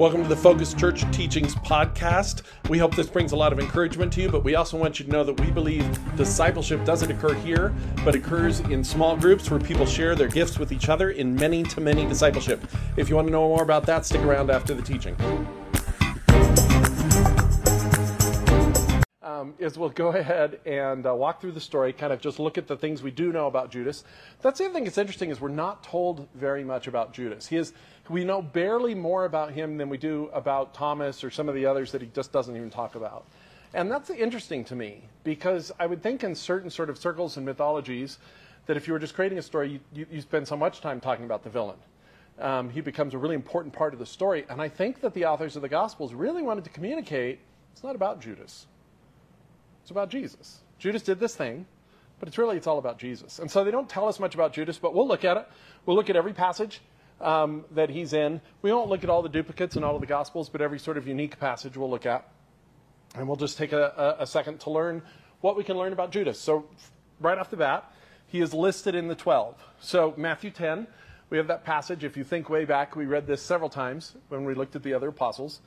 Welcome to the Focus Church Teachings Podcast. We hope this brings a lot of encouragement to you, but we also want you to know that we believe discipleship doesn't occur here, but occurs in small groups where people share their gifts with each other in many to many discipleship. If you want to know more about that, stick around after the teaching. Um, is we'll go ahead and uh, walk through the story, kind of just look at the things we do know about Judas. That's the other thing that's interesting is we're not told very much about Judas. He is we know barely more about him than we do about Thomas or some of the others that he just doesn't even talk about. And that's interesting to me because I would think in certain sort of circles and mythologies that if you were just creating a story, you, you, you spend so much time talking about the villain. Um, he becomes a really important part of the story. And I think that the authors of the Gospels really wanted to communicate it's not about Judas, it's about Jesus. Judas did this thing, but it's really it's all about Jesus. And so they don't tell us much about Judas, but we'll look at it. We'll look at every passage um, that he's in. We won't look at all the duplicates in all of the Gospels, but every sort of unique passage we'll look at. And we'll just take a, a, a second to learn what we can learn about Judas. So, right off the bat, he is listed in the 12. So, Matthew 10, we have that passage. If you think way back, we read this several times when we looked at the other apostles.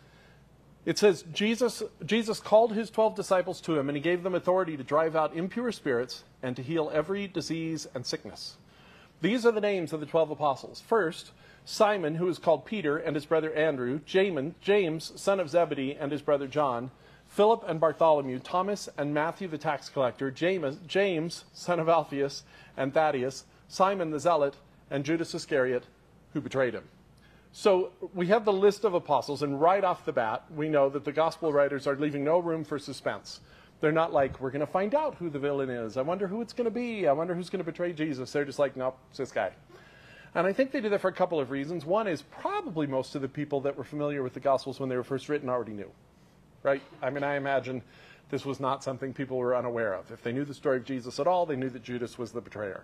It says, Jesus, Jesus called his 12 disciples to him, and he gave them authority to drive out impure spirits and to heal every disease and sickness. These are the names of the 12 apostles. First, Simon, who is called Peter, and his brother Andrew, James, son of Zebedee, and his brother John, Philip and Bartholomew, Thomas and Matthew the tax collector, James, James, son of Alphaeus, and Thaddeus, Simon the zealot, and Judas Iscariot, who betrayed him. So we have the list of apostles, and right off the bat, we know that the gospel writers are leaving no room for suspense. They're not like, we're going to find out who the villain is. I wonder who it's going to be. I wonder who's going to betray Jesus. They're just like, nope, it's this guy. And I think they do that for a couple of reasons. One is probably most of the people that were familiar with the Gospels when they were first written already knew, right? I mean, I imagine this was not something people were unaware of. If they knew the story of Jesus at all, they knew that Judas was the betrayer.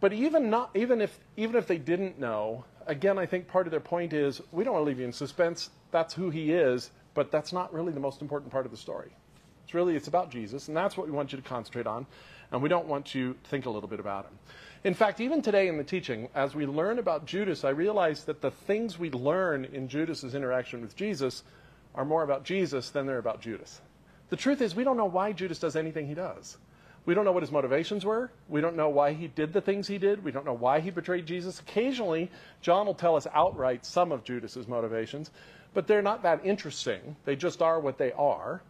But even not, even if even if they didn't know, again, I think part of their point is we don't want to leave you in suspense. That's who he is, but that's not really the most important part of the story. It's really it's about Jesus, and that's what we want you to concentrate on, and we don't want you to think a little bit about him. In fact, even today in the teaching, as we learn about Judas, I realize that the things we learn in Judas's interaction with Jesus are more about Jesus than they're about Judas. The truth is, we don't know why Judas does anything he does. We don't know what his motivations were. We don't know why he did the things he did. We don't know why he betrayed Jesus. Occasionally, John will tell us outright some of Judas's motivations, but they're not that interesting. They just are what they are.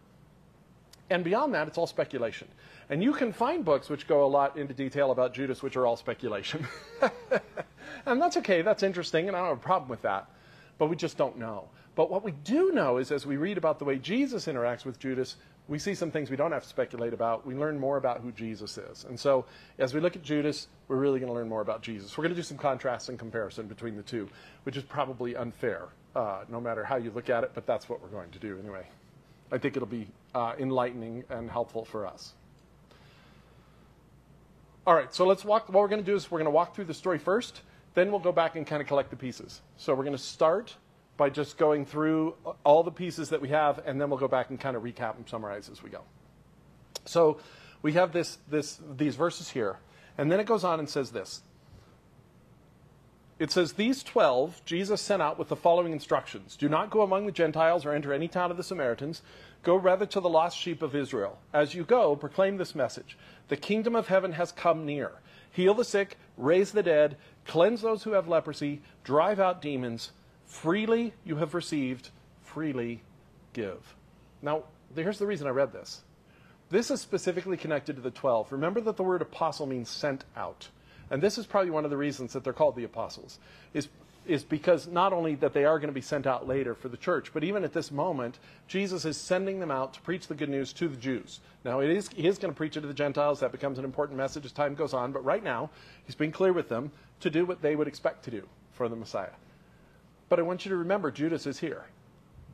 And beyond that, it's all speculation. And you can find books which go a lot into detail about Judas, which are all speculation. and that's okay, that's interesting, and I don't have a problem with that. But we just don't know. But what we do know is as we read about the way Jesus interacts with Judas, we see some things we don't have to speculate about. We learn more about who Jesus is. And so as we look at Judas, we're really going to learn more about Jesus. We're going to do some contrast and comparison between the two, which is probably unfair, uh, no matter how you look at it, but that's what we're going to do anyway. I think it'll be uh, enlightening and helpful for us. All right, so let's walk. What we're going to do is we're going to walk through the story first, then we'll go back and kind of collect the pieces. So we're going to start by just going through all the pieces that we have, and then we'll go back and kind of recap and summarize as we go. So we have this, this, these verses here, and then it goes on and says this. It says, These twelve Jesus sent out with the following instructions Do not go among the Gentiles or enter any town of the Samaritans. Go rather to the lost sheep of Israel. As you go, proclaim this message The kingdom of heaven has come near. Heal the sick, raise the dead, cleanse those who have leprosy, drive out demons. Freely you have received, freely give. Now, here's the reason I read this. This is specifically connected to the 12. Remember that the word apostle means sent out. And this is probably one of the reasons that they're called the apostles, is is because not only that they are going to be sent out later for the church, but even at this moment, Jesus is sending them out to preach the good news to the Jews. Now, it is, he is going to preach it to the Gentiles. That becomes an important message as time goes on. But right now, he's being clear with them to do what they would expect to do for the Messiah. But I want you to remember Judas is here.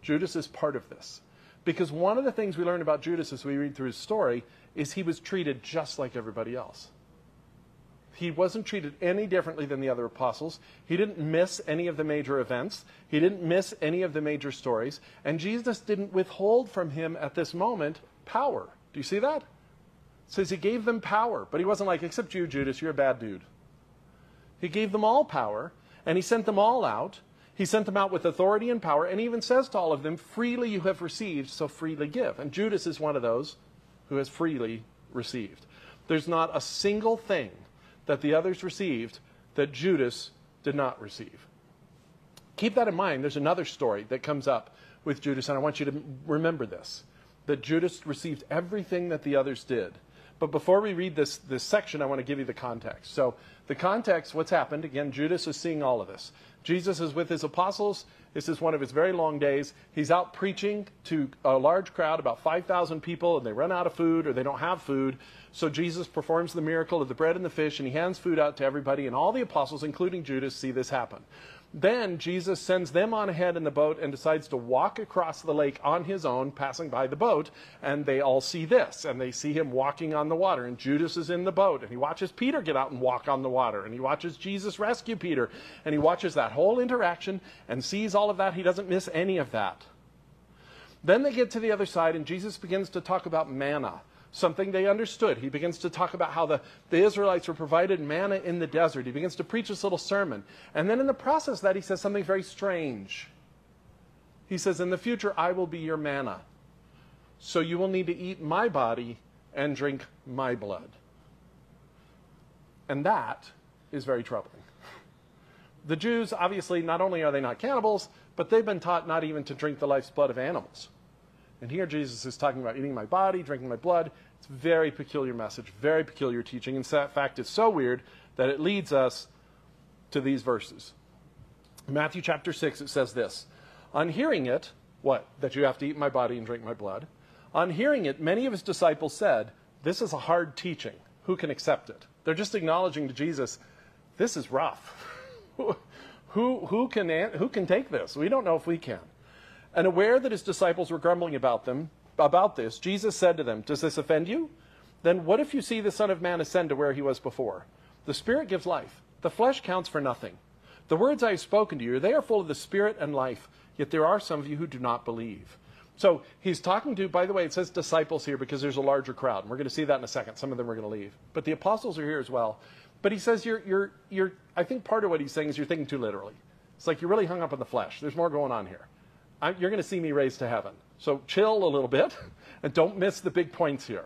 Judas is part of this. Because one of the things we learn about Judas as we read through his story is he was treated just like everybody else. He wasn't treated any differently than the other apostles. He didn't miss any of the major events. He didn't miss any of the major stories. And Jesus didn't withhold from him at this moment power. Do you see that? It says he gave them power, but he wasn't like, except you, Judas, you're a bad dude. He gave them all power, and he sent them all out, He sent them out with authority and power, and he even says to all of them, Freely you have received, so freely give. And Judas is one of those who has freely received. There's not a single thing that the others received that Judas did not receive. Keep that in mind. There's another story that comes up with Judas, and I want you to remember this that Judas received everything that the others did. But before we read this, this section, I want to give you the context. So, the context, what's happened, again, Judas is seeing all of this. Jesus is with his apostles. This is one of his very long days. He's out preaching to a large crowd, about 5,000 people, and they run out of food or they don't have food. So Jesus performs the miracle of the bread and the fish, and he hands food out to everybody, and all the apostles, including Judas, see this happen. Then Jesus sends them on ahead in the boat and decides to walk across the lake on his own, passing by the boat. And they all see this, and they see him walking on the water. And Judas is in the boat, and he watches Peter get out and walk on the water. And he watches Jesus rescue Peter. And he watches that whole interaction and sees all of that. He doesn't miss any of that. Then they get to the other side, and Jesus begins to talk about manna something they understood. He begins to talk about how the, the Israelites were provided manna in the desert. He begins to preach this little sermon. And then in the process of that, he says something very strange. He says, In the future, I will be your manna. So you will need to eat my body and drink my blood. And that is very troubling. The Jews, obviously, not only are they not cannibals, but they've been taught not even to drink the life's blood of animals. And here Jesus is talking about eating my body, drinking my blood. It's a very peculiar message, very peculiar teaching. And In fact, it's so weird that it leads us to these verses. Matthew chapter 6, it says this On hearing it, what? That you have to eat my body and drink my blood. On hearing it, many of his disciples said, This is a hard teaching. Who can accept it? They're just acknowledging to Jesus, This is rough. who, who, can, who can take this? We don't know if we can. And aware that his disciples were grumbling about them, about this, Jesus said to them, Does this offend you? Then what if you see the Son of Man ascend to where he was before? The Spirit gives life. The flesh counts for nothing. The words I have spoken to you, they are full of the Spirit and life, yet there are some of you who do not believe. So he's talking to, by the way, it says disciples here because there's a larger crowd. And we're going to see that in a second. Some of them are going to leave. But the apostles are here as well. But he says you're, you're, you're, I think part of what he's saying is you're thinking too literally. It's like you're really hung up on the flesh. There's more going on here. I'm, you're going to see me raised to heaven. So chill a little bit and don't miss the big points here.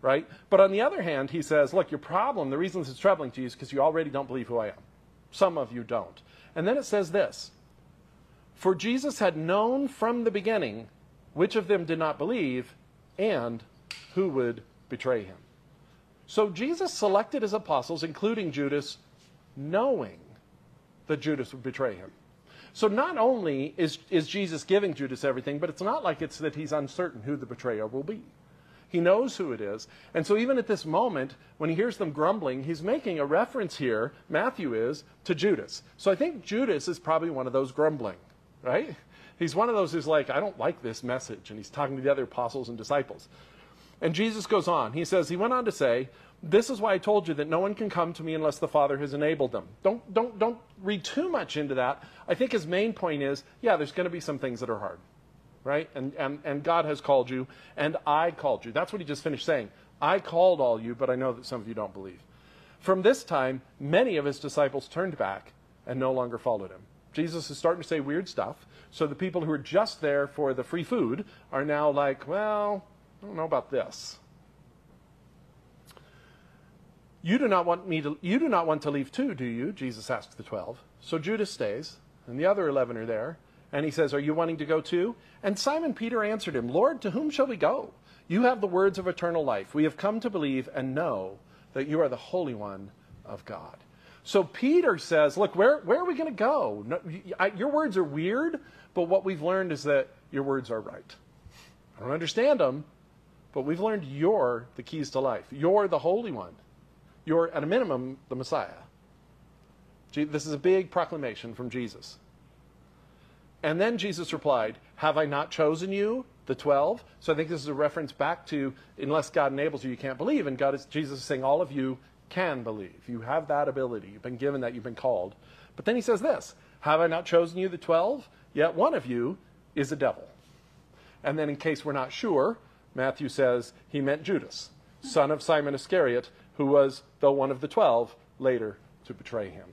Right? But on the other hand, he says, look, your problem, the reason this is troubling to you is because you already don't believe who I am. Some of you don't. And then it says this For Jesus had known from the beginning which of them did not believe and who would betray him. So Jesus selected his apostles, including Judas, knowing that Judas would betray him. So not only is, is Jesus giving Judas everything, but it's not like it's that he's uncertain who the betrayer will be. He knows who it is. And so even at this moment, when he hears them grumbling, he's making a reference here, Matthew is, to Judas. So I think Judas is probably one of those grumbling, right? He's one of those who's like, I don't like this message. And he's talking to the other apostles and disciples. And Jesus goes on. He says, He went on to say, this is why I told you that no one can come to me unless the Father has enabled them. Don't, don't, don't read too much into that. I think his main point is yeah, there's going to be some things that are hard, right? And, and, and God has called you, and I called you. That's what he just finished saying. I called all you, but I know that some of you don't believe. From this time, many of his disciples turned back and no longer followed him. Jesus is starting to say weird stuff. So the people who are just there for the free food are now like, well, I don't know about this. You do not want me to you do not want to leave too, do you? Jesus asked the 12. So Judas stays, and the other 11 are there, and he says, "Are you wanting to go too?" And Simon Peter answered him, "Lord, to whom shall we go? You have the words of eternal life. We have come to believe and know that you are the holy one of God." So Peter says, "Look, where where are we going to go? No, I, your words are weird, but what we've learned is that your words are right. I don't understand them, but we've learned you're the keys to life. You're the holy one." You're, at a minimum, the Messiah. This is a big proclamation from Jesus. And then Jesus replied, Have I not chosen you, the 12? So I think this is a reference back to, unless God enables you, you can't believe. And God is, Jesus is saying, All of you can believe. You have that ability. You've been given that. You've been called. But then he says this Have I not chosen you, the 12? Yet one of you is a devil. And then, in case we're not sure, Matthew says he meant Judas, son of Simon Iscariot, who was, though one of the twelve, later to betray him.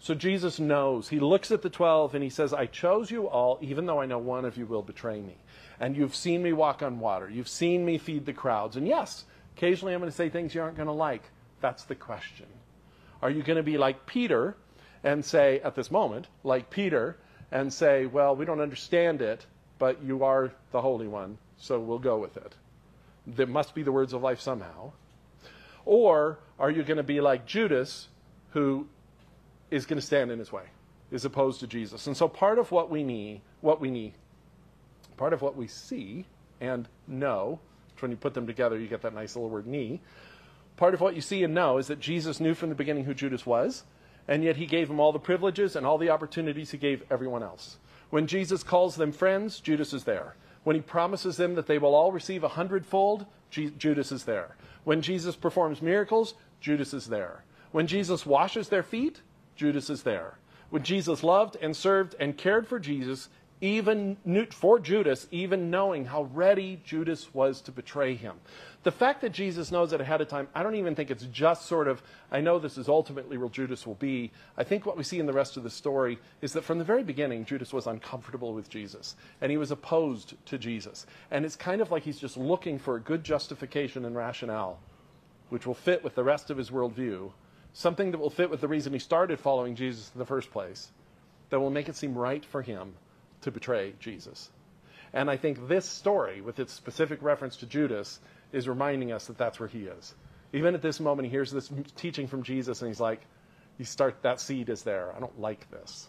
So Jesus knows. He looks at the 12 and he says, I chose you all, even though I know one of you will betray me. And you've seen me walk on water. You've seen me feed the crowds. And yes, occasionally I'm going to say things you aren't going to like. That's the question. Are you going to be like Peter and say, at this moment, like Peter, and say, well, we don't understand it, but you are the Holy One, so we'll go with it? There must be the words of life somehow. Or are you going to be like Judas, who is going to stand in his way, is opposed to Jesus? And so part of what we need, what we need, part of what we see and know, which when you put them together, you get that nice little word "knee." Part of what you see and know is that Jesus knew from the beginning who Judas was, and yet he gave him all the privileges and all the opportunities he gave everyone else. When Jesus calls them friends, Judas is there. When he promises them that they will all receive a hundredfold, Judas is there. When Jesus performs miracles, Judas is there. When Jesus washes their feet, Judas is there. When Jesus loved and served and cared for Jesus, even for Judas, even knowing how ready Judas was to betray him. The fact that Jesus knows it ahead of time, I don't even think it's just sort of, I know this is ultimately where Judas will be. I think what we see in the rest of the story is that from the very beginning, Judas was uncomfortable with Jesus, and he was opposed to Jesus. And it's kind of like he's just looking for a good justification and rationale, which will fit with the rest of his worldview, something that will fit with the reason he started following Jesus in the first place, that will make it seem right for him to betray Jesus. And I think this story, with its specific reference to Judas, is reminding us that that's where he is. Even at this moment, he hears this teaching from Jesus and he's like, you start, that seed is there. I don't like this.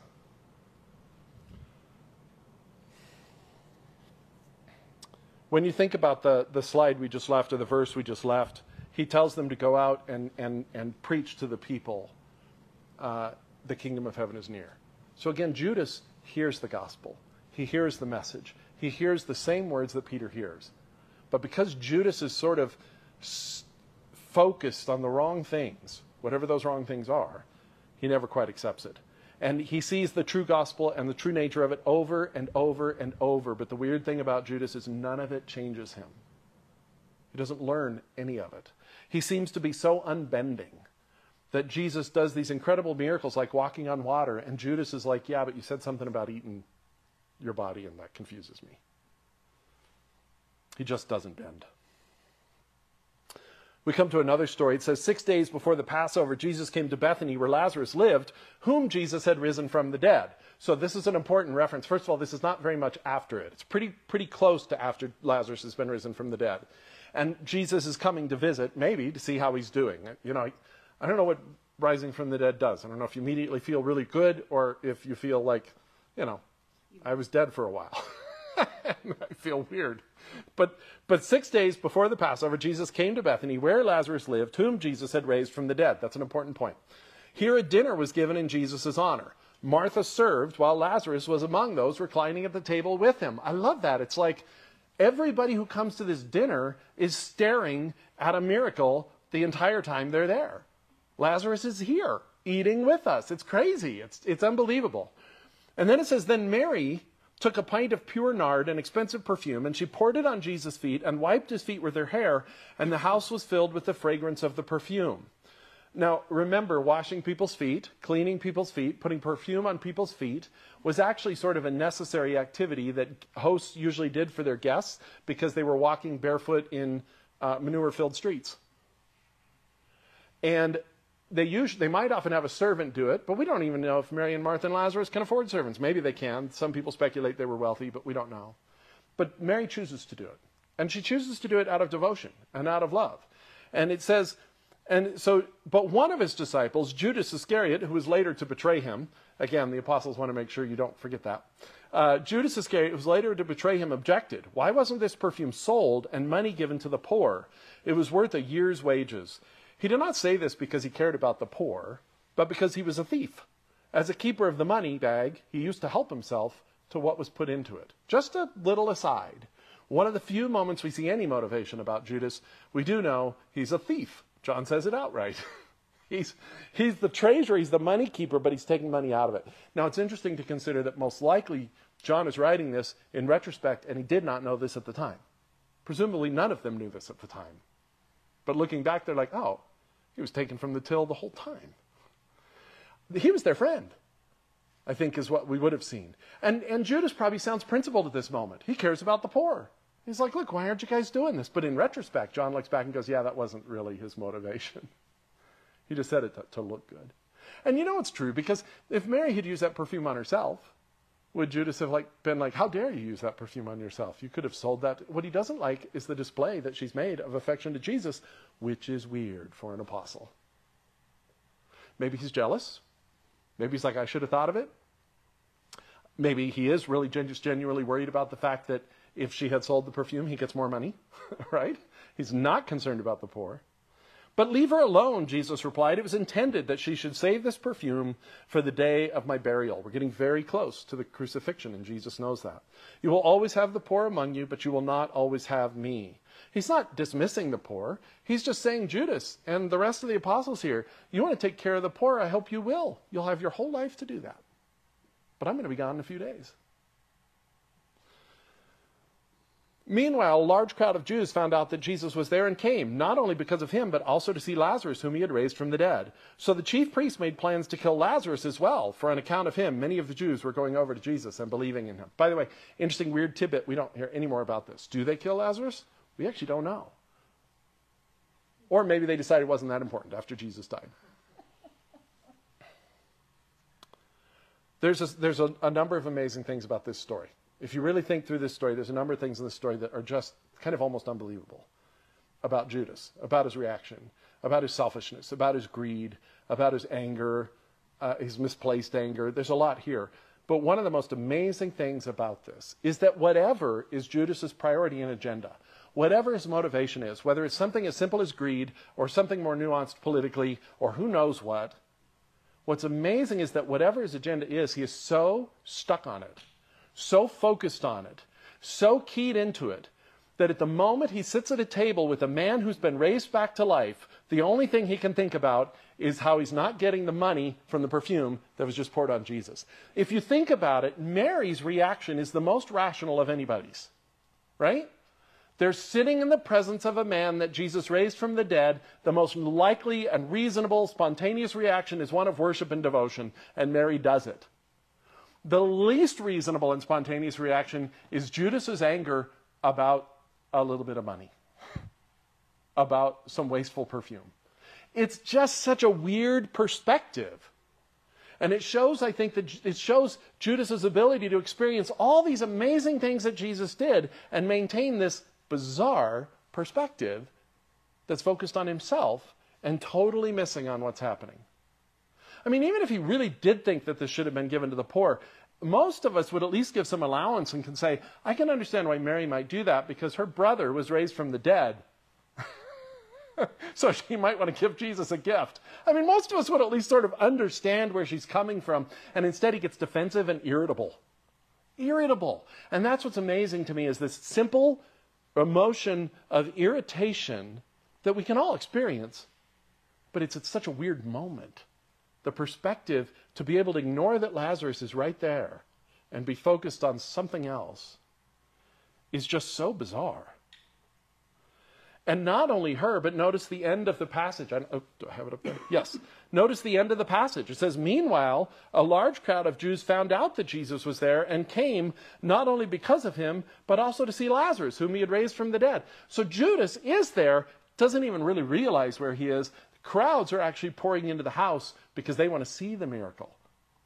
When you think about the, the slide we just left or the verse we just left, he tells them to go out and, and, and preach to the people uh, the kingdom of heaven is near. So again, Judas hears the gospel. He hears the message. He hears the same words that Peter hears. But because Judas is sort of focused on the wrong things, whatever those wrong things are, he never quite accepts it. And he sees the true gospel and the true nature of it over and over and over. But the weird thing about Judas is none of it changes him. He doesn't learn any of it. He seems to be so unbending that Jesus does these incredible miracles like walking on water. And Judas is like, Yeah, but you said something about eating your body, and that confuses me. He just doesn't bend. We come to another story. It says, Six days before the Passover, Jesus came to Bethany where Lazarus lived, whom Jesus had risen from the dead. So this is an important reference. First of all, this is not very much after it. It's pretty, pretty close to after Lazarus has been risen from the dead. And Jesus is coming to visit, maybe, to see how he's doing. You know, I don't know what rising from the dead does. I don't know if you immediately feel really good or if you feel like, you know, I was dead for a while. I feel weird. But, but six days before the Passover, Jesus came to Bethany, where Lazarus lived, whom Jesus had raised from the dead. That's an important point. Here a dinner was given in Jesus' honor. Martha served while Lazarus was among those reclining at the table with him. I love that. It's like everybody who comes to this dinner is staring at a miracle the entire time they're there. Lazarus is here eating with us. It's crazy. It's, it's unbelievable. And then it says, Then Mary took a pint of pure nard, an expensive perfume, and she poured it on Jesus' feet and wiped his feet with her hair, and the house was filled with the fragrance of the perfume. Now, remember, washing people's feet, cleaning people's feet, putting perfume on people's feet was actually sort of a necessary activity that hosts usually did for their guests because they were walking barefoot in uh, manure filled streets. And they usually they might often have a servant do it, but we don't even know if Mary and Martha and Lazarus can afford servants. Maybe they can. Some people speculate they were wealthy, but we don't know. But Mary chooses to do it. And she chooses to do it out of devotion and out of love. And it says, and so, but one of his disciples, Judas Iscariot, who was later to betray him, again, the apostles want to make sure you don't forget that. Uh, Judas Iscariot, who was later to betray him, objected. Why wasn't this perfume sold and money given to the poor? It was worth a year's wages. He did not say this because he cared about the poor, but because he was a thief. As a keeper of the money bag, he used to help himself to what was put into it. Just a little aside. One of the few moments we see any motivation about Judas, we do know he's a thief. John says it outright. he's, he's the treasurer, he's the money keeper, but he's taking money out of it. Now, it's interesting to consider that most likely John is writing this in retrospect, and he did not know this at the time. Presumably, none of them knew this at the time. But looking back, they're like, oh, he was taken from the till the whole time. he was their friend. I think is what we would have seen. And, and Judas probably sounds principled at this moment. He cares about the poor. He's like, look, why aren't you guys doing this? But in retrospect, John looks back and goes, yeah, that wasn't really his motivation. he just said it to, to look good. And you know it's true because if Mary had used that perfume on herself, would Judas have like been like, "How dare you use that perfume on yourself? You could have sold that." What he doesn't like is the display that she's made of affection to Jesus, which is weird for an apostle. Maybe he's jealous. Maybe he's like, "I should have thought of it." Maybe he is really just genuinely worried about the fact that if she had sold the perfume, he gets more money, right? He's not concerned about the poor. But leave her alone, Jesus replied. It was intended that she should save this perfume for the day of my burial. We're getting very close to the crucifixion, and Jesus knows that. You will always have the poor among you, but you will not always have me. He's not dismissing the poor. He's just saying, Judas and the rest of the apostles here, you want to take care of the poor? I hope you will. You'll have your whole life to do that. But I'm going to be gone in a few days. Meanwhile, a large crowd of Jews found out that Jesus was there and came, not only because of him, but also to see Lazarus, whom he had raised from the dead. So the chief priests made plans to kill Lazarus as well, for on account of him, many of the Jews were going over to Jesus and believing in him. By the way, interesting, weird tidbit, we don't hear any more about this. Do they kill Lazarus? We actually don't know. Or maybe they decided it wasn't that important after Jesus died. There's a, there's a, a number of amazing things about this story. If you really think through this story, there's a number of things in this story that are just kind of almost unbelievable about Judas, about his reaction, about his selfishness, about his greed, about his anger, uh, his misplaced anger. There's a lot here. But one of the most amazing things about this is that whatever is Judas's priority and agenda, whatever his motivation is, whether it's something as simple as greed or something more nuanced politically or who knows what, what's amazing is that whatever his agenda is, he is so stuck on it so focused on it, so keyed into it, that at the moment he sits at a table with a man who's been raised back to life, the only thing he can think about is how he's not getting the money from the perfume that was just poured on Jesus. If you think about it, Mary's reaction is the most rational of anybody's, right? They're sitting in the presence of a man that Jesus raised from the dead. The most likely and reasonable, spontaneous reaction is one of worship and devotion, and Mary does it. The least reasonable and spontaneous reaction is Judas's anger about a little bit of money, about some wasteful perfume. It's just such a weird perspective. And it shows, I think, that it shows Judas's ability to experience all these amazing things that Jesus did and maintain this bizarre perspective that's focused on himself and totally missing on what's happening. I mean, even if he really did think that this should have been given to the poor, most of us would at least give some allowance and can say, I can understand why Mary might do that because her brother was raised from the dead. so she might want to give Jesus a gift. I mean, most of us would at least sort of understand where she's coming from, and instead he gets defensive and irritable. Irritable. And that's what's amazing to me is this simple emotion of irritation that we can all experience, but it's at such a weird moment the perspective to be able to ignore that Lazarus is right there and be focused on something else is just so bizarre. And not only her, but notice the end of the passage. I, oh, do I have it up there? Yes. Notice the end of the passage. It says, Meanwhile, a large crowd of Jews found out that Jesus was there and came not only because of him, but also to see Lazarus, whom he had raised from the dead. So Judas is there, doesn't even really realize where he is. Crowds are actually pouring into the house because they want to see the miracle.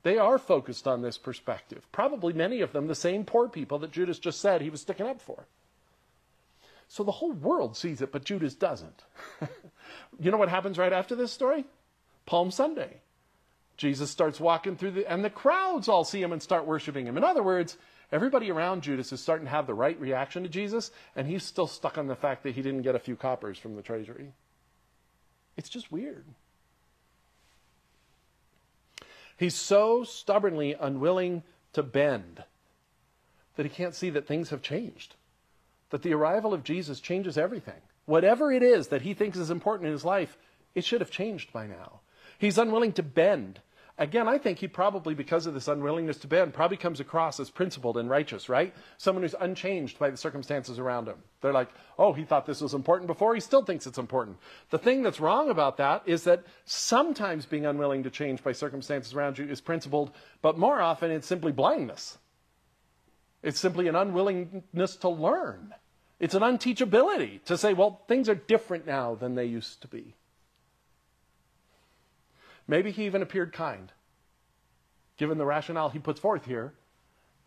They are focused on this perspective. Probably many of them the same poor people that Judas just said he was sticking up for. So the whole world sees it, but Judas doesn't. you know what happens right after this story? Palm Sunday. Jesus starts walking through the, and the crowds all see him and start worshiping him. In other words, everybody around Judas is starting to have the right reaction to Jesus, and he's still stuck on the fact that he didn't get a few coppers from the treasury. It's just weird. He's so stubbornly unwilling to bend that he can't see that things have changed, that the arrival of Jesus changes everything. Whatever it is that he thinks is important in his life, it should have changed by now. He's unwilling to bend Again, I think he probably, because of this unwillingness to bend, probably comes across as principled and righteous, right? Someone who's unchanged by the circumstances around him. They're like, oh, he thought this was important before, he still thinks it's important. The thing that's wrong about that is that sometimes being unwilling to change by circumstances around you is principled, but more often it's simply blindness. It's simply an unwillingness to learn. It's an unteachability to say, well, things are different now than they used to be. Maybe he even appeared kind. Given the rationale he puts forth here,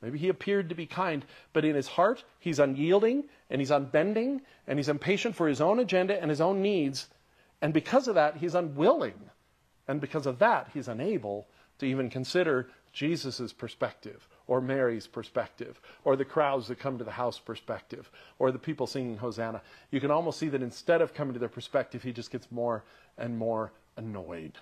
maybe he appeared to be kind, but in his heart, he's unyielding and he's unbending and he's impatient for his own agenda and his own needs. And because of that, he's unwilling. And because of that, he's unable to even consider Jesus' perspective or Mary's perspective or the crowds that come to the house perspective or the people singing Hosanna. You can almost see that instead of coming to their perspective, he just gets more and more annoyed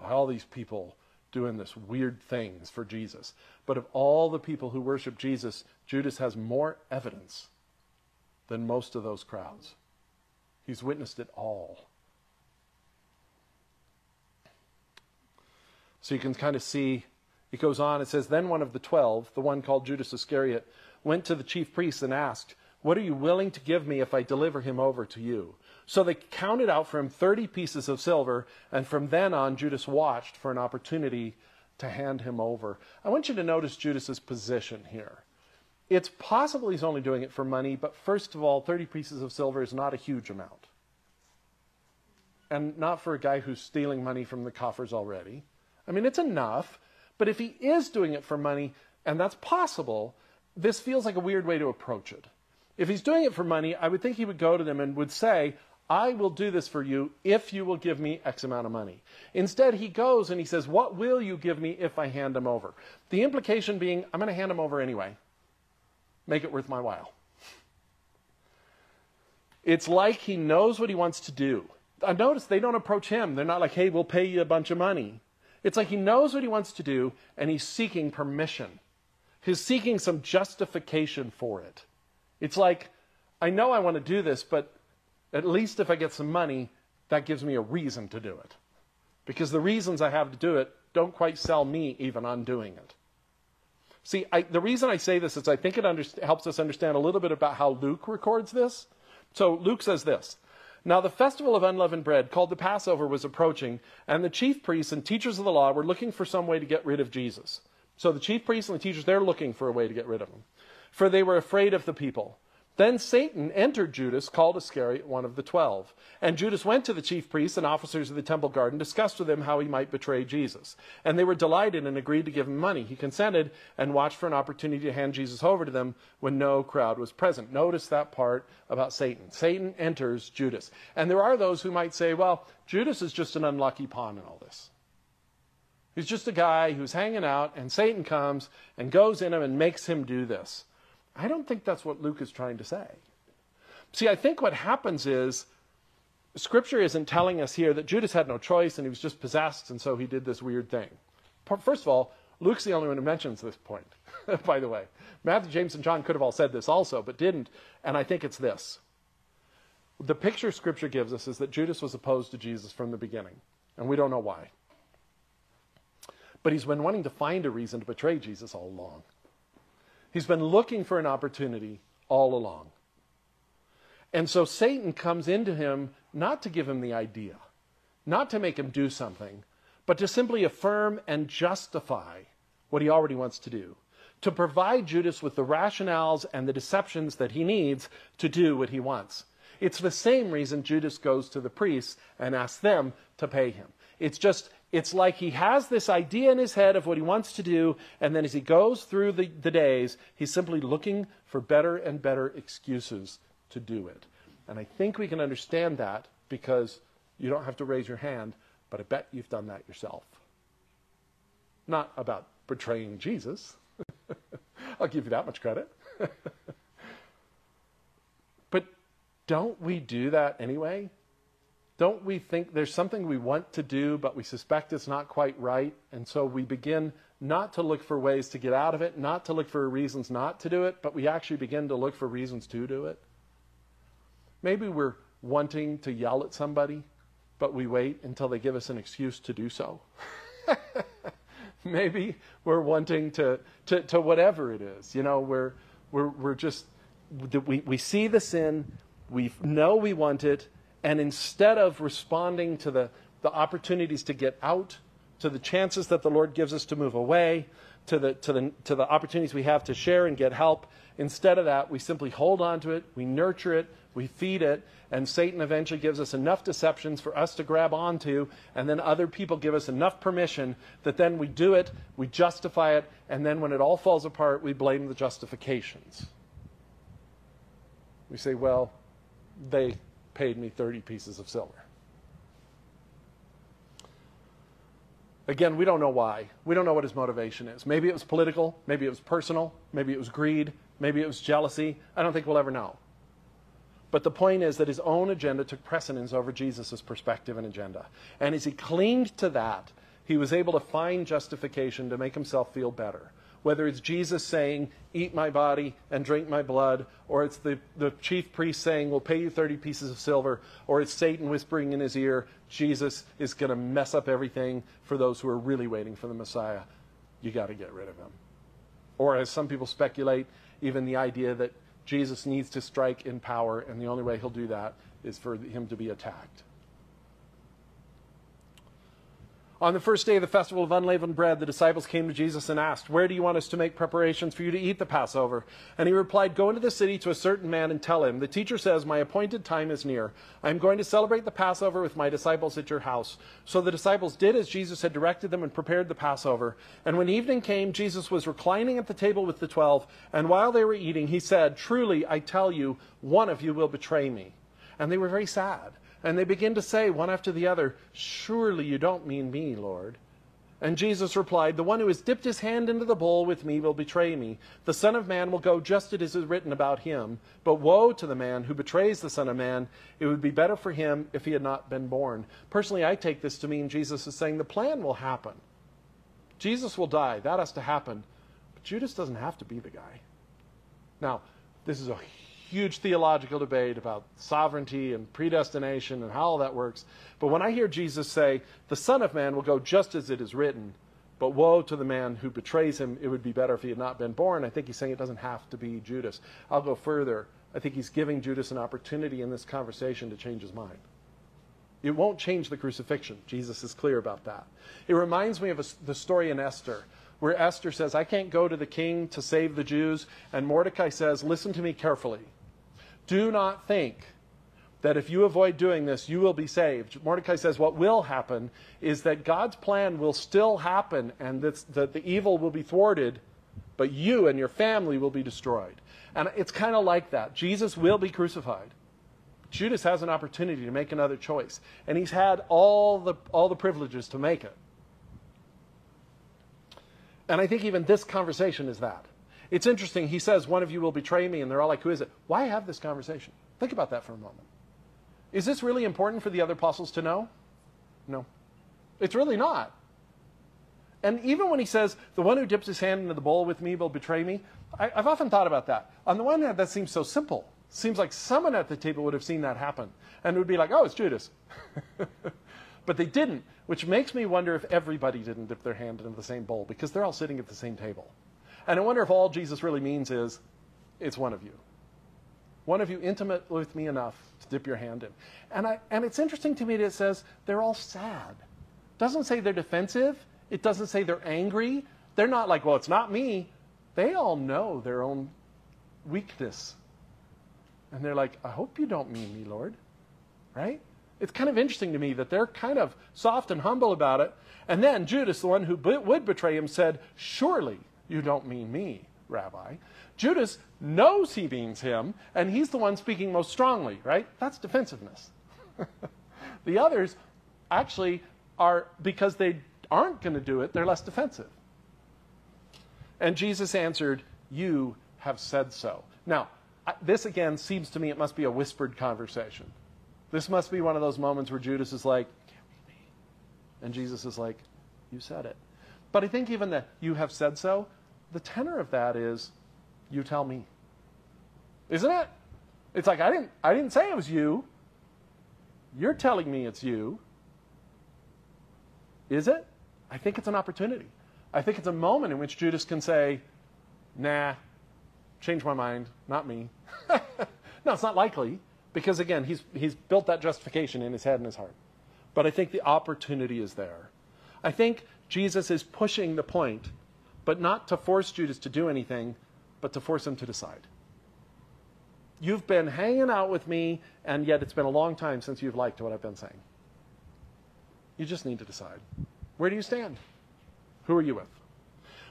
by all these people doing this weird things for Jesus. But of all the people who worship Jesus, Judas has more evidence than most of those crowds. He's witnessed it all. So you can kind of see, it goes on, it says, Then one of the twelve, the one called Judas Iscariot, went to the chief priests and asked, What are you willing to give me if I deliver him over to you? So they counted out for him 30 pieces of silver, and from then on, Judas watched for an opportunity to hand him over. I want you to notice Judas's position here. It's possible he's only doing it for money, but first of all, 30 pieces of silver is not a huge amount. And not for a guy who's stealing money from the coffers already. I mean, it's enough, but if he is doing it for money, and that's possible, this feels like a weird way to approach it. If he's doing it for money, I would think he would go to them and would say, I will do this for you if you will give me X amount of money. Instead, he goes and he says, What will you give me if I hand him over? The implication being, I'm going to hand him over anyway. Make it worth my while. It's like he knows what he wants to do. I notice they don't approach him. They're not like, Hey, we'll pay you a bunch of money. It's like he knows what he wants to do and he's seeking permission. He's seeking some justification for it. It's like, I know I want to do this, but at least if I get some money, that gives me a reason to do it. Because the reasons I have to do it don't quite sell me even on doing it. See, I, the reason I say this is I think it under, helps us understand a little bit about how Luke records this. So Luke says this Now the festival of unleavened bread, called the Passover, was approaching, and the chief priests and teachers of the law were looking for some way to get rid of Jesus. So the chief priests and the teachers, they're looking for a way to get rid of him. For they were afraid of the people. Then Satan entered Judas, called Iscariot, one of the twelve. And Judas went to the chief priests and officers of the temple guard and discussed with them how he might betray Jesus. And they were delighted and agreed to give him money. He consented and watched for an opportunity to hand Jesus over to them when no crowd was present. Notice that part about Satan. Satan enters Judas. And there are those who might say, well, Judas is just an unlucky pawn in all this. He's just a guy who's hanging out, and Satan comes and goes in him and makes him do this. I don't think that's what Luke is trying to say. See, I think what happens is Scripture isn't telling us here that Judas had no choice and he was just possessed and so he did this weird thing. First of all, Luke's the only one who mentions this point, by the way. Matthew, James, and John could have all said this also, but didn't, and I think it's this. The picture Scripture gives us is that Judas was opposed to Jesus from the beginning, and we don't know why. But he's been wanting to find a reason to betray Jesus all along. He's been looking for an opportunity all along. And so Satan comes into him not to give him the idea, not to make him do something, but to simply affirm and justify what he already wants to do, to provide Judas with the rationales and the deceptions that he needs to do what he wants. It's the same reason Judas goes to the priests and asks them to pay him. It's just it's like he has this idea in his head of what he wants to do, and then as he goes through the, the days, he's simply looking for better and better excuses to do it. And I think we can understand that because you don't have to raise your hand, but I bet you've done that yourself. Not about betraying Jesus. I'll give you that much credit. but don't we do that anyway? Don't we think there's something we want to do, but we suspect it's not quite right? And so we begin not to look for ways to get out of it, not to look for reasons not to do it, but we actually begin to look for reasons to do it. Maybe we're wanting to yell at somebody, but we wait until they give us an excuse to do so. maybe we're wanting to, to, to whatever it is. You know, we're, we're, we're just, we, we see the sin, we know we want it, and instead of responding to the, the opportunities to get out, to the chances that the Lord gives us to move away, to the, to the, to the opportunities we have to share and get help, instead of that, we simply hold on to it, we nurture it, we feed it, and Satan eventually gives us enough deceptions for us to grab onto, and then other people give us enough permission that then we do it, we justify it, and then when it all falls apart, we blame the justifications. We say, well, they paid me 30 pieces of silver. Again, we don't know why. We don't know what his motivation is. Maybe it was political, maybe it was personal, maybe it was greed, maybe it was jealousy. I don't think we'll ever know. But the point is that his own agenda took precedence over Jesus' perspective and agenda. And as he clinged to that, he was able to find justification to make himself feel better. Whether it's Jesus saying, Eat my body and drink my blood, or it's the, the chief priest saying, We'll pay you 30 pieces of silver, or it's Satan whispering in his ear, Jesus is going to mess up everything for those who are really waiting for the Messiah. You got to get rid of him. Or, as some people speculate, even the idea that Jesus needs to strike in power, and the only way he'll do that is for him to be attacked. On the first day of the festival of unleavened bread, the disciples came to Jesus and asked, Where do you want us to make preparations for you to eat the Passover? And he replied, Go into the city to a certain man and tell him, The teacher says, My appointed time is near. I am going to celebrate the Passover with my disciples at your house. So the disciples did as Jesus had directed them and prepared the Passover. And when evening came, Jesus was reclining at the table with the twelve. And while they were eating, he said, Truly, I tell you, one of you will betray me. And they were very sad. And they begin to say one after the other, Surely you don't mean me, Lord. And Jesus replied, The one who has dipped his hand into the bowl with me will betray me. The Son of Man will go just as it is written about him. But woe to the man who betrays the Son of Man. It would be better for him if he had not been born. Personally, I take this to mean Jesus is saying the plan will happen. Jesus will die. That has to happen. But Judas doesn't have to be the guy. Now, this is a huge theological debate about sovereignty and predestination and how all that works. But when I hear Jesus say, the Son of Man will go just as it is written, but woe to the man who betrays him, it would be better if he had not been born, I think he's saying it doesn't have to be Judas. I'll go further. I think he's giving Judas an opportunity in this conversation to change his mind. It won't change the crucifixion. Jesus is clear about that. It reminds me of a, the story in Esther where Esther says, I can't go to the king to save the Jews. And Mordecai says, Listen to me carefully. Do not think that if you avoid doing this, you will be saved. Mordecai says what will happen is that God's plan will still happen and that the evil will be thwarted, but you and your family will be destroyed. And it's kind of like that. Jesus will be crucified. Judas has an opportunity to make another choice, and he's had all the, all the privileges to make it. And I think even this conversation is that. It's interesting. He says, One of you will betray me. And they're all like, Who is it? Why have this conversation? Think about that for a moment. Is this really important for the other apostles to know? No. It's really not. And even when he says, The one who dips his hand into the bowl with me will betray me, I, have often thought about that. On the one hand, that seems so simple. Seems like someone at the table would have seen that happen and would be like, Oh, it's Judas. but they didn't, which makes me wonder if everybody didn't dip their hand into the same bowl because they're all sitting at the same table. And I wonder if all Jesus really means is, it's one of you. One of you intimate with me enough to dip your hand in. And, I, and it's interesting to me that it says they're all sad. It doesn't say they're defensive. It doesn't say they're angry. They're not like, well, it's not me. They all know their own weakness. And they're like, I hope you don't mean me, Lord. Right? It's kind of interesting to me that they're kind of soft and humble about it. And then Judas, the one who would betray him, said, Surely you don't mean me, Rabbi. Judas knows he means him, and he's the one speaking most strongly, right? That's defensiveness. the others actually are, because they aren't going to do it, they're less defensive. And Jesus answered, You have said so. Now, this again seems to me it must be a whispered conversation. This must be one of those moments where Judas is like, and Jesus is like, You said it. But I think even the you have said so the tenor of that is, you tell me. Isn't it? It's like I didn't I didn't say it was you. You're telling me it's you. Is it? I think it's an opportunity. I think it's a moment in which Judas can say, nah, change my mind, not me. no, it's not likely because, again, he's, he's built that justification in his head and his heart. But I think the opportunity is there. I think Jesus is pushing the point, but not to force Judas to do anything, but to force him to decide. You've been hanging out with me, and yet it's been a long time since you've liked what I've been saying. You just need to decide. Where do you stand? Who are you with?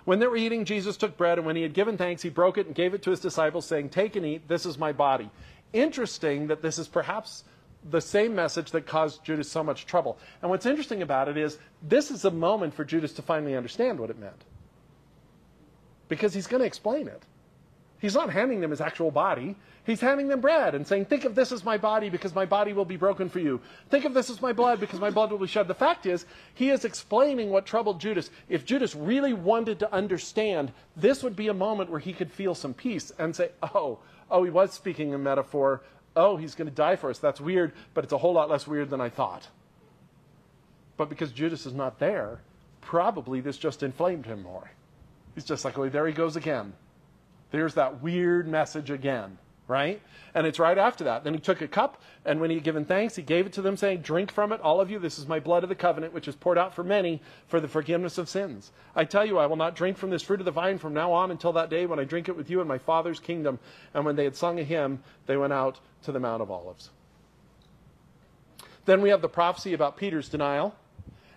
When they were eating, Jesus took bread, and when he had given thanks, he broke it and gave it to his disciples, saying, Take and eat, this is my body. Interesting that this is perhaps the same message that caused Judas so much trouble. And what's interesting about it is this is a moment for Judas to finally understand what it meant. Because he's going to explain it. He's not handing them his actual body. He's handing them bread and saying, Think of this as my body because my body will be broken for you. Think of this as my blood because my blood will be shed. The fact is, he is explaining what troubled Judas. If Judas really wanted to understand, this would be a moment where he could feel some peace and say, Oh, oh, he was speaking in metaphor. Oh, he's going to die for us. That's weird, but it's a whole lot less weird than I thought. But because Judas is not there, probably this just inflamed him more. He's just like, oh, there he goes again. There's that weird message again, right? And it's right after that. Then he took a cup, and when he had given thanks, he gave it to them, saying, Drink from it, all of you. This is my blood of the covenant, which is poured out for many for the forgiveness of sins. I tell you, I will not drink from this fruit of the vine from now on until that day when I drink it with you in my Father's kingdom. And when they had sung a hymn, they went out to the Mount of Olives. Then we have the prophecy about Peter's denial.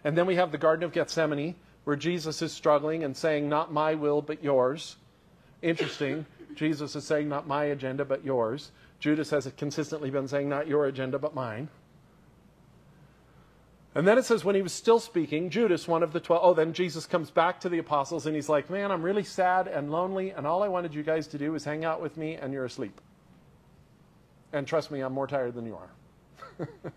And then we have the Garden of Gethsemane, where Jesus is struggling and saying, Not my will, but yours. Interesting. Jesus is saying, Not my agenda, but yours. Judas has consistently been saying, Not your agenda, but mine. And then it says, when he was still speaking, Judas, one of the twelve, oh, then Jesus comes back to the apostles and he's like, Man, I'm really sad and lonely, and all I wanted you guys to do is hang out with me, and you're asleep. And trust me, I'm more tired than you are.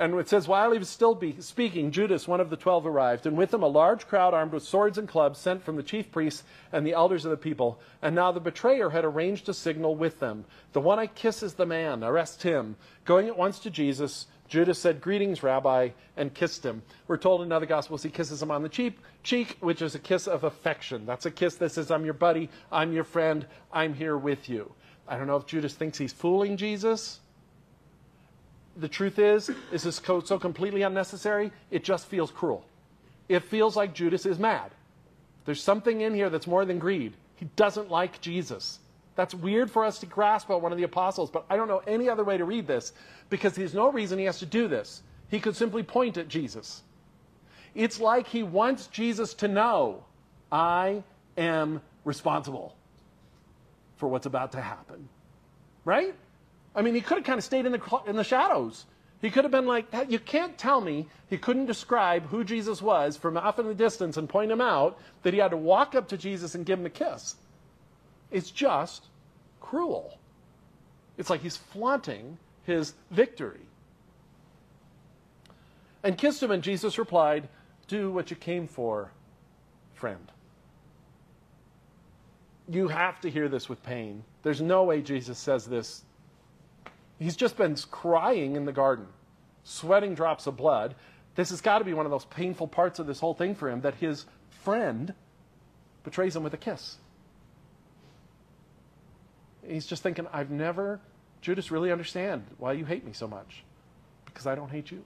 And it says, while he was still speaking, Judas, one of the twelve, arrived, and with him a large crowd armed with swords and clubs sent from the chief priests and the elders of the people. And now the betrayer had arranged a signal with them. The one I kiss is the man, arrest him. Going at once to Jesus, Judas said, Greetings, Rabbi, and kissed him. We're told in other Gospels he kisses him on the cheek, cheek, which is a kiss of affection. That's a kiss that says, I'm your buddy, I'm your friend, I'm here with you. I don't know if Judas thinks he's fooling Jesus the truth is, is this code so completely unnecessary? It just feels cruel. It feels like Judas is mad. There's something in here that's more than greed. He doesn't like Jesus. That's weird for us to grasp about one of the apostles, but I don't know any other way to read this because there's no reason he has to do this. He could simply point at Jesus. It's like he wants Jesus to know I am responsible for what's about to happen. Right? I mean, he could have kind of stayed in the, in the shadows. He could have been like, you can't tell me he couldn't describe who Jesus was from off in the distance and point him out, that he had to walk up to Jesus and give him a kiss. It's just cruel. It's like he's flaunting his victory. And kissed him, and Jesus replied, Do what you came for, friend. You have to hear this with pain. There's no way Jesus says this He's just been crying in the garden, sweating drops of blood. This has got to be one of those painful parts of this whole thing for him that his friend betrays him with a kiss. He's just thinking, I've never, Judas, really understand why you hate me so much. Because I don't hate you.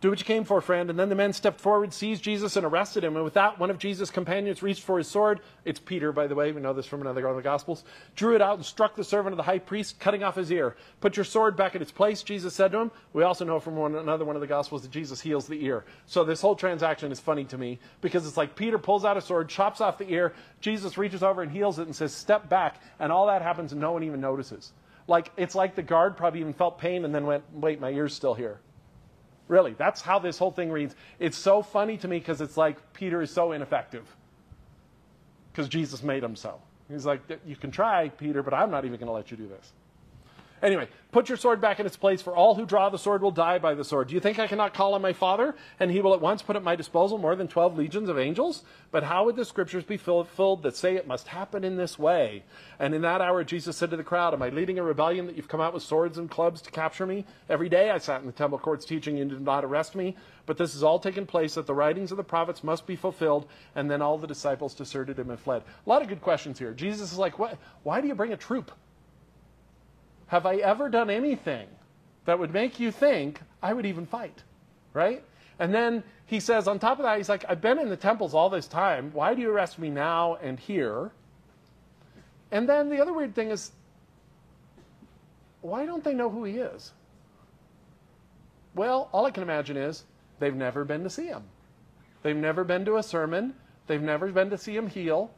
Do what you came for, friend. And then the men stepped forward, seized Jesus, and arrested him. And with that, one of Jesus' companions reached for his sword. It's Peter, by the way. We know this from another of the Gospels. Drew it out and struck the servant of the high priest, cutting off his ear. Put your sword back in its place, Jesus said to him. We also know from one, another one of the Gospels that Jesus heals the ear. So this whole transaction is funny to me because it's like Peter pulls out a sword, chops off the ear. Jesus reaches over and heals it and says, Step back. And all that happens and no one even notices. Like, it's like the guard probably even felt pain and then went, Wait, my ear's still here. Really, that's how this whole thing reads. It's so funny to me because it's like Peter is so ineffective because Jesus made him so. He's like, You can try, Peter, but I'm not even going to let you do this. Anyway, put your sword back in its place, for all who draw the sword will die by the sword. Do you think I cannot call on my Father, and he will at once put at my disposal more than twelve legions of angels? But how would the scriptures be fulfilled that say it must happen in this way? And in that hour, Jesus said to the crowd, Am I leading a rebellion that you've come out with swords and clubs to capture me? Every day I sat in the temple courts teaching, and you did not arrest me. But this has all taken place that the writings of the prophets must be fulfilled. And then all the disciples deserted him and fled. A lot of good questions here. Jesus is like, what, Why do you bring a troop? Have I ever done anything that would make you think I would even fight? Right? And then he says, on top of that, he's like, I've been in the temples all this time. Why do you arrest me now and here? And then the other weird thing is, why don't they know who he is? Well, all I can imagine is they've never been to see him. They've never been to a sermon. They've never been to see him heal.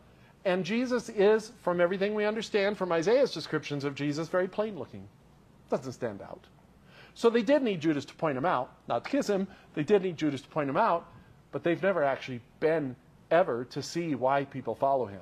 And Jesus is, from everything we understand from Isaiah's descriptions of Jesus, very plain looking. Doesn't stand out. So they did need Judas to point him out, not to kiss him. They did need Judas to point him out, but they've never actually been ever to see why people follow him.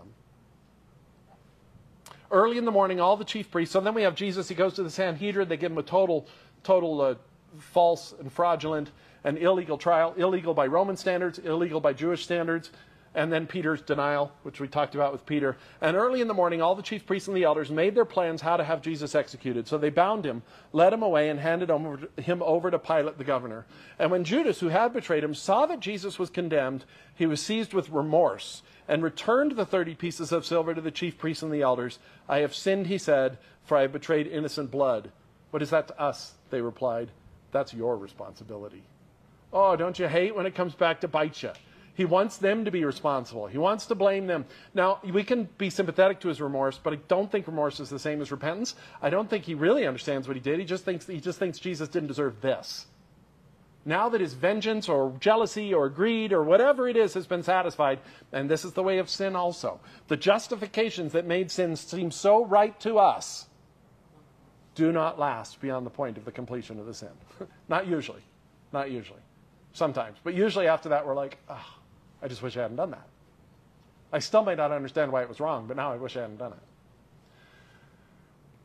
Early in the morning, all the chief priests. So then we have Jesus. He goes to the Sanhedrin. They give him a total, total uh, false and fraudulent and illegal trial, illegal by Roman standards, illegal by Jewish standards and then Peter's denial, which we talked about with Peter. And early in the morning, all the chief priests and the elders made their plans how to have Jesus executed. So they bound him, led him away, and handed him over to Pilate the governor. And when Judas, who had betrayed him, saw that Jesus was condemned, he was seized with remorse and returned the 30 pieces of silver to the chief priests and the elders. I have sinned, he said, for I have betrayed innocent blood. What is that to us? They replied. That's your responsibility. Oh, don't you hate when it comes back to bite you? He wants them to be responsible. He wants to blame them. Now, we can be sympathetic to his remorse, but I don't think remorse is the same as repentance. I don't think he really understands what he did. He just thinks he just thinks Jesus didn't deserve this. Now that his vengeance or jealousy or greed or whatever it is has been satisfied, and this is the way of sin also. The justifications that made sin seem so right to us do not last beyond the point of the completion of the sin. not usually. Not usually. Sometimes. But usually after that, we're like, oh, I just wish I hadn't done that. I still may not understand why it was wrong, but now I wish I hadn't done it.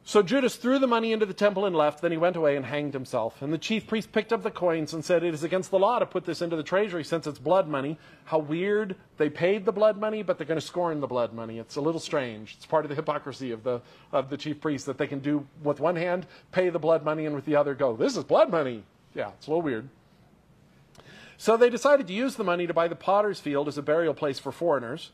So Judas threw the money into the temple and left. Then he went away and hanged himself. And the chief priest picked up the coins and said, It is against the law to put this into the treasury since it's blood money. How weird. They paid the blood money, but they're going to scorn the blood money. It's a little strange. It's part of the hypocrisy of the, of the chief priest that they can do with one hand, pay the blood money, and with the other go, This is blood money. Yeah, it's a little weird. So they decided to use the money to buy the potter's field as a burial place for foreigners.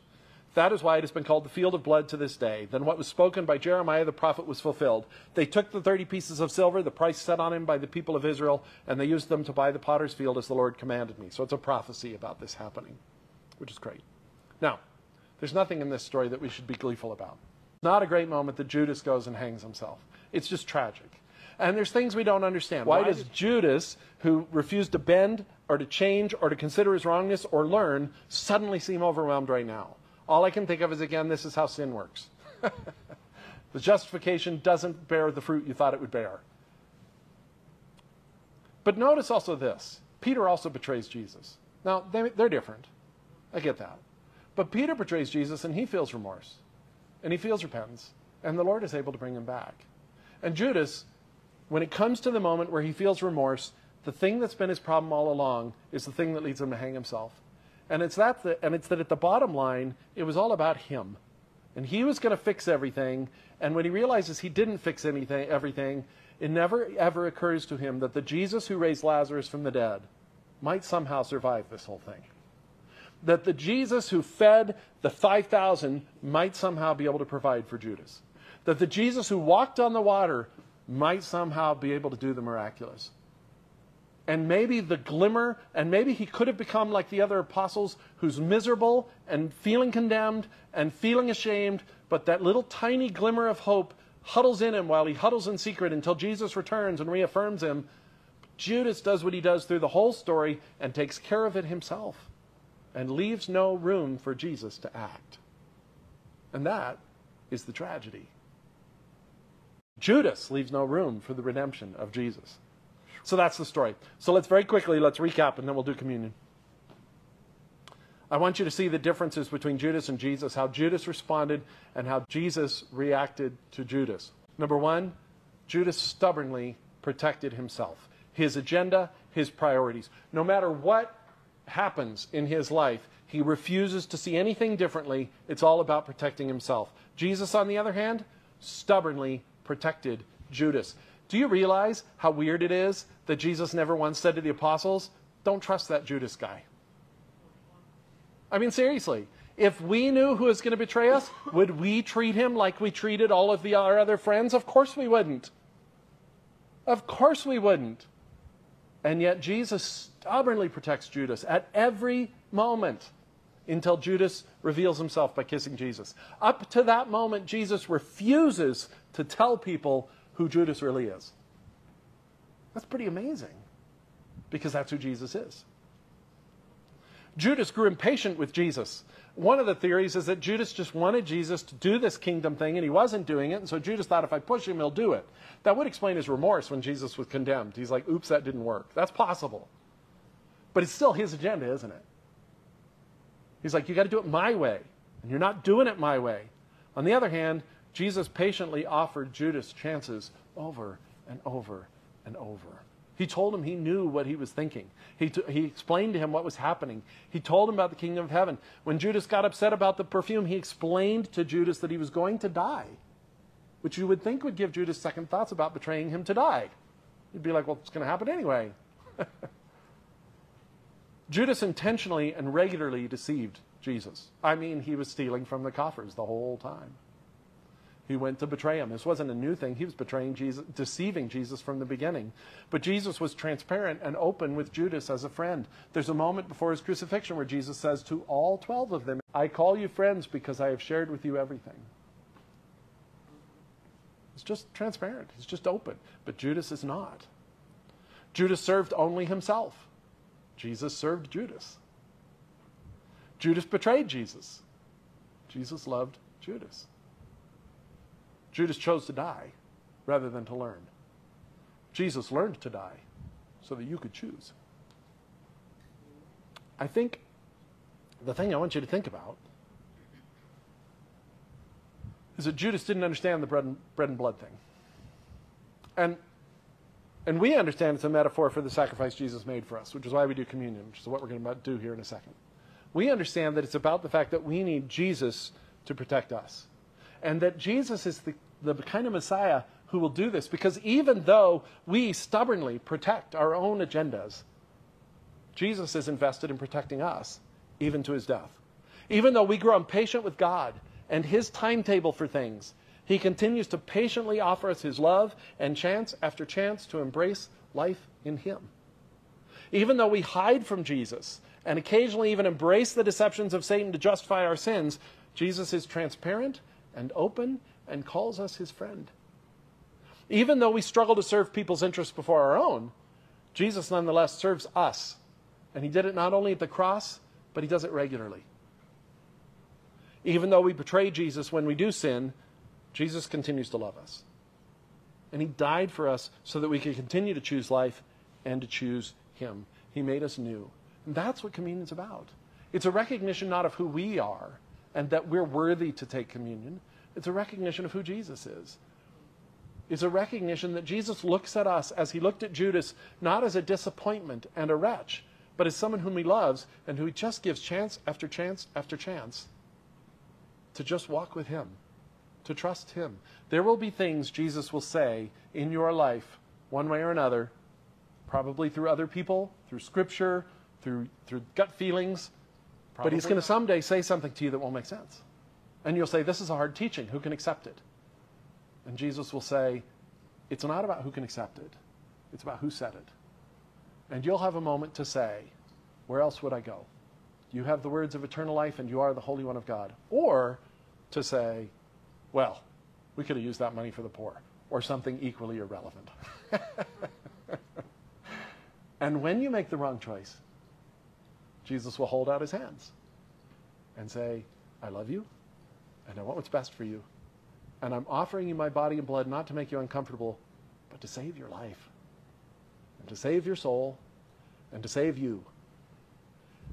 That is why it has been called the field of blood to this day. Then what was spoken by Jeremiah the prophet was fulfilled. They took the 30 pieces of silver, the price set on him by the people of Israel, and they used them to buy the potter's field as the Lord commanded me. So it's a prophecy about this happening, which is great. Now, there's nothing in this story that we should be gleeful about. Not a great moment that Judas goes and hangs himself. It's just tragic. And there's things we don't understand. Why, Why does Judas, who refused to bend or to change or to consider his wrongness or learn, suddenly seem overwhelmed right now? All I can think of is, again, this is how sin works. the justification doesn't bear the fruit you thought it would bear. But notice also this Peter also betrays Jesus. Now, they, they're different. I get that. But Peter betrays Jesus and he feels remorse and he feels repentance, and the Lord is able to bring him back. And Judas when it comes to the moment where he feels remorse, the thing that's been his problem all along is the thing that leads him to hang himself. And it's that, the, and it's that at the bottom line, it was all about him. And he was going to fix everything. And when he realizes he didn't fix anything, everything, it never ever occurs to him that the Jesus who raised Lazarus from the dead might somehow survive this whole thing. That the Jesus who fed the 5,000 might somehow be able to provide for Judas. That the Jesus who walked on the water might somehow be able to do the miraculous. And maybe the glimmer, and maybe he could have become like the other apostles who's miserable and feeling condemned and feeling ashamed, but that little tiny glimmer of hope huddles in him while he huddles in secret until Jesus returns and reaffirms him. Judas does what he does through the whole story and takes care of it himself and leaves no room for Jesus to act. And that is the tragedy. Judas leaves no room for the redemption of Jesus. So that's the story. So let's very quickly, let's recap and then we'll do communion. I want you to see the differences between Judas and Jesus, how Judas responded and how Jesus reacted to Judas. Number one, Judas stubbornly protected himself, his agenda, his priorities. No matter what happens in his life, he refuses to see anything differently. It's all about protecting himself. Jesus, on the other hand, stubbornly protected Judas. Do you realize how weird it is that Jesus never once said to the apostles, Don't trust that Judas guy? I mean, seriously. If we knew who was going to betray us, would we treat him like we treated all of the, our other friends? Of course we wouldn't. Of course we wouldn't. And yet Jesus stubbornly protects Judas at every moment until Judas reveals himself by kissing Jesus. Up to that moment, Jesus refuses to tell people who Judas really is. That's pretty amazing because that's who Jesus is. Judas grew impatient with Jesus. One of the theories is that Judas just wanted Jesus to do this kingdom thing and he wasn't doing it, and so Judas thought if I push him, he'll do it. That would explain his remorse when Jesus was condemned. He's like, oops, that didn't work. That's possible. But it's still his agenda, isn't it? He's like, you got to do it my way, and you're not doing it my way. On the other hand, Jesus patiently offered Judas chances over and over and over. He told him he knew what he was thinking. He, t- he explained to him what was happening. He told him about the kingdom of heaven. When Judas got upset about the perfume, he explained to Judas that he was going to die, which you would think would give Judas second thoughts about betraying him to die. He'd be like, well, it's going to happen anyway. Judas intentionally and regularly deceived Jesus. I mean, he was stealing from the coffers the whole time. He went to betray him. This wasn't a new thing. He was betraying Jesus, deceiving Jesus from the beginning. But Jesus was transparent and open with Judas as a friend. There's a moment before his crucifixion where Jesus says to all 12 of them, I call you friends because I have shared with you everything. It's just transparent. He's just open. But Judas is not. Judas served only himself. Jesus served Judas. Judas betrayed Jesus. Jesus loved Judas. Judas chose to die rather than to learn. Jesus learned to die so that you could choose. I think the thing I want you to think about is that Judas didn't understand the bread and, bread and blood thing. And and we understand it's a metaphor for the sacrifice Jesus made for us, which is why we do communion, which is what we're going to do here in a second. We understand that it's about the fact that we need Jesus to protect us. And that Jesus is the, the kind of Messiah who will do this. Because even though we stubbornly protect our own agendas, Jesus is invested in protecting us, even to his death. Even though we grow impatient with God and his timetable for things, he continues to patiently offer us his love and chance after chance to embrace life in him. Even though we hide from Jesus and occasionally even embrace the deceptions of Satan to justify our sins, Jesus is transparent and open and calls us his friend. Even though we struggle to serve people's interests before our own, Jesus nonetheless serves us. And he did it not only at the cross, but he does it regularly. Even though we betray Jesus when we do sin, Jesus continues to love us. And he died for us so that we could continue to choose life and to choose him. He made us new. And that's what communion is about. It's a recognition not of who we are and that we're worthy to take communion. It's a recognition of who Jesus is. It's a recognition that Jesus looks at us as he looked at Judas, not as a disappointment and a wretch, but as someone whom he loves and who he just gives chance after chance after chance to just walk with him to trust Him. There will be things Jesus will say in your life, one way or another, probably through other people, through Scripture, through, through gut feelings. Probably but He's going to someday say something to you that won't make sense. And you'll say, This is a hard teaching. Who can accept it? And Jesus will say, It's not about who can accept it, it's about who said it. And you'll have a moment to say, Where else would I go? You have the words of eternal life, and you are the Holy One of God. Or to say, well, we could have used that money for the poor or something equally irrelevant. and when you make the wrong choice, Jesus will hold out his hands and say, I love you and I want what's best for you. And I'm offering you my body and blood not to make you uncomfortable, but to save your life and to save your soul and to save you.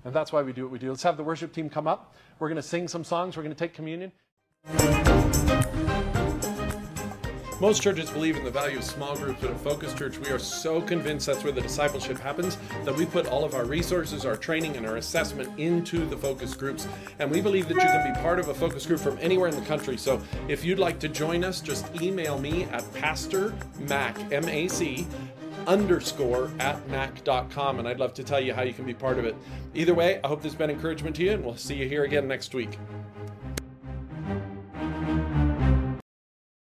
And that's why we do what we do. Let's have the worship team come up. We're going to sing some songs. We're going to take communion. Most churches believe in the value of small groups, but at Focus Church, we are so convinced that's where the discipleship happens that we put all of our resources, our training, and our assessment into the focus groups. And we believe that you can be part of a focus group from anywhere in the country. So if you'd like to join us, just email me at Pastor Mac, M A C, underscore at mac.com, and I'd love to tell you how you can be part of it. Either way, I hope this has been encouragement to you, and we'll see you here again next week.